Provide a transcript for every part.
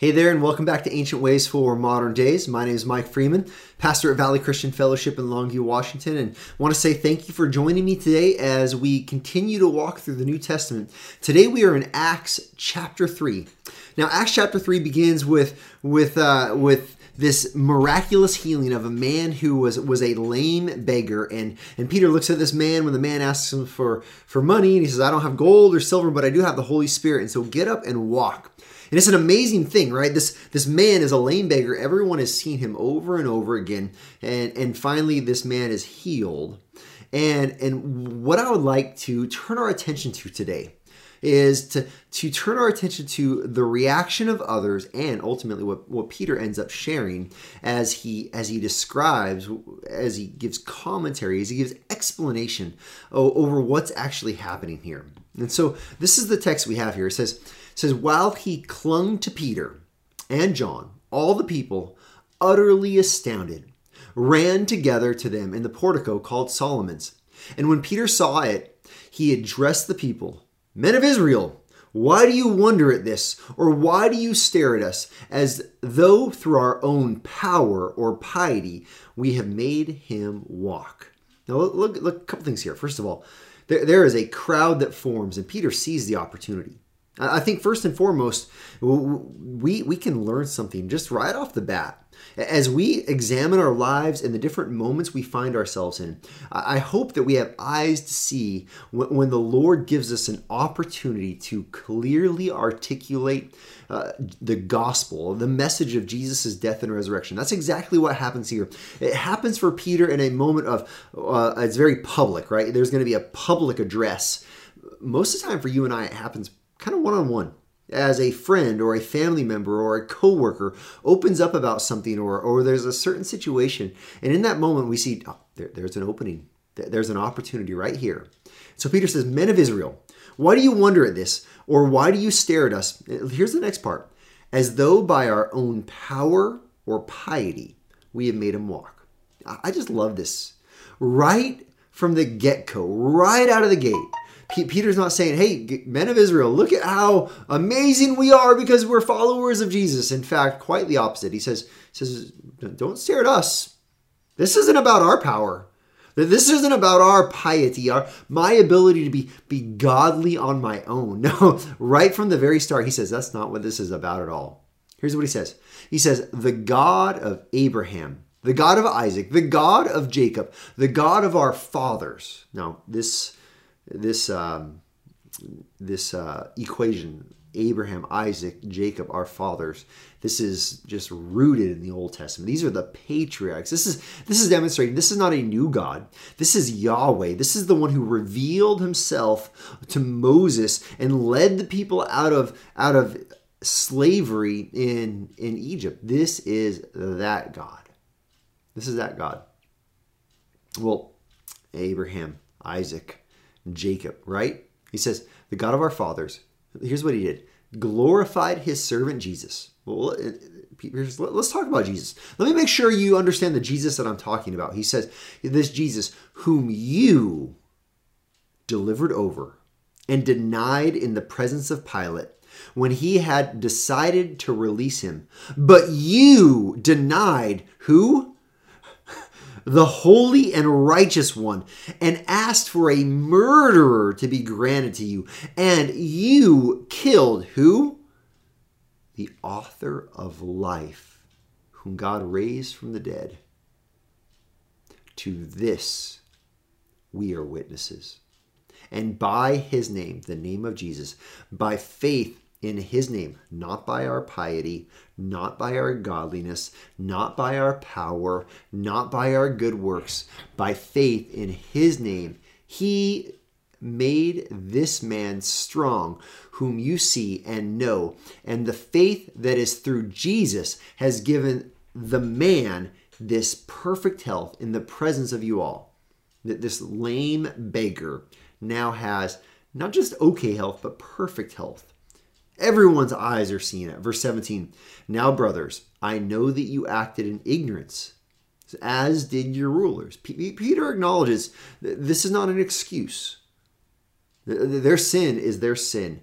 Hey there, and welcome back to Ancient Ways for Modern Days. My name is Mike Freeman, pastor at Valley Christian Fellowship in Longview, Washington, and want to say thank you for joining me today as we continue to walk through the New Testament. Today we are in Acts chapter 3. Now, Acts chapter 3 begins with, with, uh, with this miraculous healing of a man who was was a lame beggar and and Peter looks at this man when the man asks him for for money and he says I don't have gold or silver but I do have the Holy Spirit and so get up and walk and it's an amazing thing, right? This this man is a lame beggar. Everyone has seen him over and over again, and and finally this man is healed. And and what I would like to turn our attention to today is to to turn our attention to the reaction of others and ultimately what, what Peter ends up sharing as he as he describes as he gives commentary as he gives explanation over what's actually happening here. And so this is the text we have here. It says says, While he clung to Peter and John, all the people, utterly astounded, ran together to them in the portico called Solomon's. And when Peter saw it, he addressed the people Men of Israel, why do you wonder at this? Or why do you stare at us as though through our own power or piety we have made him walk? Now, look, look, a couple things here. First of all, there, there is a crowd that forms, and Peter sees the opportunity. I think first and foremost, we we can learn something just right off the bat as we examine our lives and the different moments we find ourselves in. I hope that we have eyes to see when the Lord gives us an opportunity to clearly articulate uh, the gospel, the message of Jesus' death and resurrection. That's exactly what happens here. It happens for Peter in a moment of uh, it's very public, right? There's going to be a public address. Most of the time for you and I, it happens kind of one on one as a friend or a family member or a coworker opens up about something or, or there's a certain situation and in that moment we see oh, there, there's an opening there's an opportunity right here. So peter says men of israel why do you wonder at this? Or why do you stare at us? Here's the next part. As though by our own power or piety we have made him walk. I just love this. Right from the get-go right out of the gate Peter's not saying, hey, men of Israel, look at how amazing we are because we're followers of Jesus. In fact, quite the opposite. He says, says don't stare at us. This isn't about our power. This isn't about our piety, our my ability to be, be godly on my own. No, right from the very start, he says that's not what this is about at all. Here's what he says. He says, the God of Abraham, the God of Isaac, the God of Jacob, the God of our fathers. Now, this this um, this uh, equation Abraham, Isaac, Jacob, our fathers. This is just rooted in the Old Testament. These are the patriarchs. This is this is demonstrating this is not a new God. This is Yahweh. This is the one who revealed himself to Moses and led the people out of out of slavery in in Egypt. This is that God. This is that God. Well, Abraham, Isaac, Jacob, right? He says, the God of our fathers, here's what he did glorified his servant Jesus. Well, uh, let's talk about Jesus. Let me make sure you understand the Jesus that I'm talking about. He says, This Jesus, whom you delivered over and denied in the presence of Pilate when he had decided to release him. But you denied who? The holy and righteous one, and asked for a murderer to be granted to you. And you killed who? The author of life, whom God raised from the dead. To this we are witnesses. And by his name, the name of Jesus, by faith in his name, not by our piety, not by our godliness, not by our power, not by our good works, by faith in his name. He made this man strong, whom you see and know. And the faith that is through Jesus has given the man this perfect health in the presence of you all. That this lame beggar now has not just okay health, but perfect health. Everyone's eyes are seeing it. Verse 17 Now, brothers, I know that you acted in ignorance, as did your rulers. Peter acknowledges this is not an excuse. Their sin is their sin.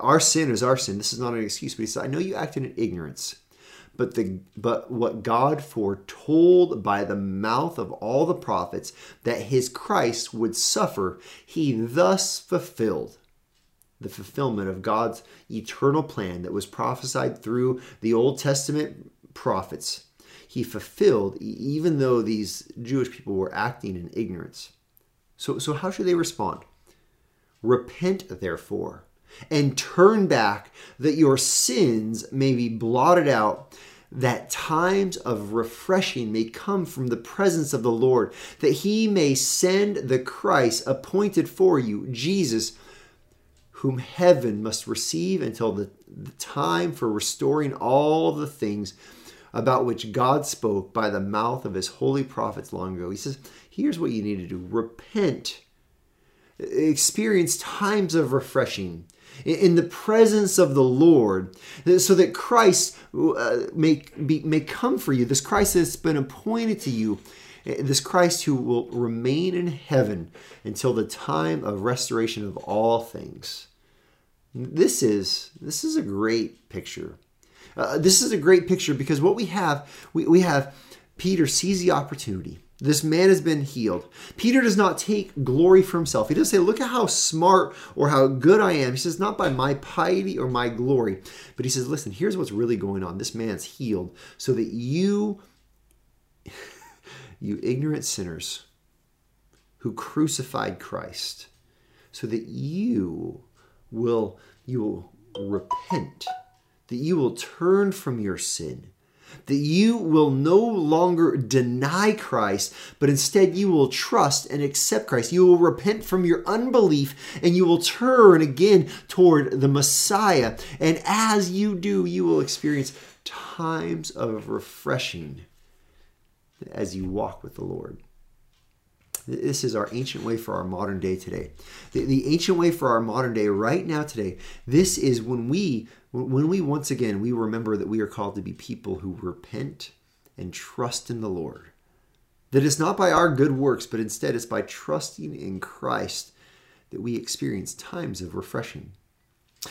Our sin is our sin. This is not an excuse, but he said, I know you acted in ignorance. But the but what God foretold by the mouth of all the prophets that his Christ would suffer, he thus fulfilled the fulfillment of God's eternal plan that was prophesied through the Old Testament prophets. He fulfilled, even though these Jewish people were acting in ignorance. So, so how should they respond? Repent, therefore, and turn back that your sins may be blotted out, that times of refreshing may come from the presence of the Lord, that he may send the Christ appointed for you, Jesus whom heaven must receive until the, the time for restoring all the things about which God spoke by the mouth of his holy prophets long ago. He says, here's what you need to do repent, experience times of refreshing in the presence of the Lord, so that Christ uh, may, be, may come for you. This Christ that's been appointed to you, this Christ who will remain in heaven until the time of restoration of all things. This is this is a great picture. Uh, this is a great picture because what we have, we, we have Peter sees the opportunity. This man has been healed. Peter does not take glory for himself. He doesn't say, Look at how smart or how good I am. He says, Not by my piety or my glory. But he says, Listen, here's what's really going on. This man's healed so that you, you ignorant sinners who crucified Christ, so that you will you will repent, that you will turn from your sin, that you will no longer deny Christ, but instead you will trust and accept Christ. You will repent from your unbelief and you will turn again toward the Messiah. And as you do, you will experience times of refreshing as you walk with the Lord. This is our ancient way for our modern day today. The, the ancient way for our modern day right now today, this is when we when we once again we remember that we are called to be people who repent and trust in the Lord. That it's not by our good works, but instead it's by trusting in Christ that we experience times of refreshing.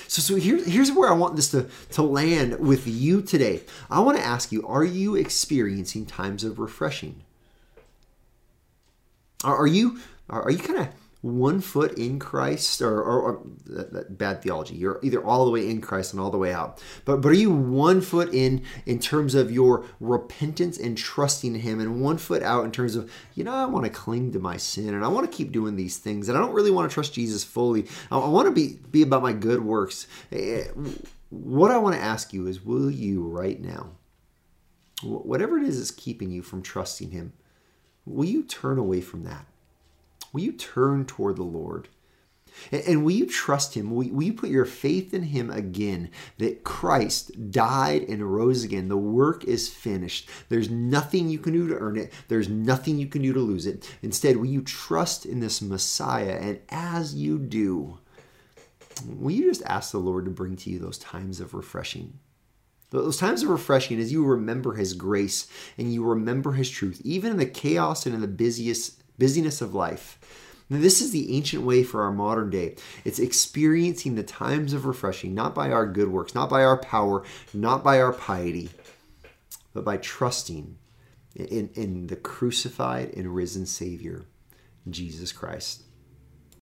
So, so here, here's where I want this to, to land with you today. I want to ask you are you experiencing times of refreshing? Are, you are you kind of one foot in Christ, or, or, or that, that bad theology? You're either all the way in Christ and all the way out. But but are you one foot in in terms of your repentance and trusting Him, and one foot out in terms of you know I want to cling to my sin and I want to keep doing these things, and I don't really want to trust Jesus fully. I, I want to be be about my good works. Eh, what I want to ask you is, will you right now, whatever it is that's keeping you from trusting Him? Will you turn away from that? Will you turn toward the Lord? And will you trust Him? Will you put your faith in Him again that Christ died and rose again? The work is finished. There's nothing you can do to earn it, there's nothing you can do to lose it. Instead, will you trust in this Messiah? And as you do, will you just ask the Lord to bring to you those times of refreshing? Those times of refreshing as you remember His grace and you remember His truth, even in the chaos and in the busiest busyness of life. Now, this is the ancient way for our modern day. It's experiencing the times of refreshing, not by our good works, not by our power, not by our piety, but by trusting in, in the crucified and risen Savior, Jesus Christ.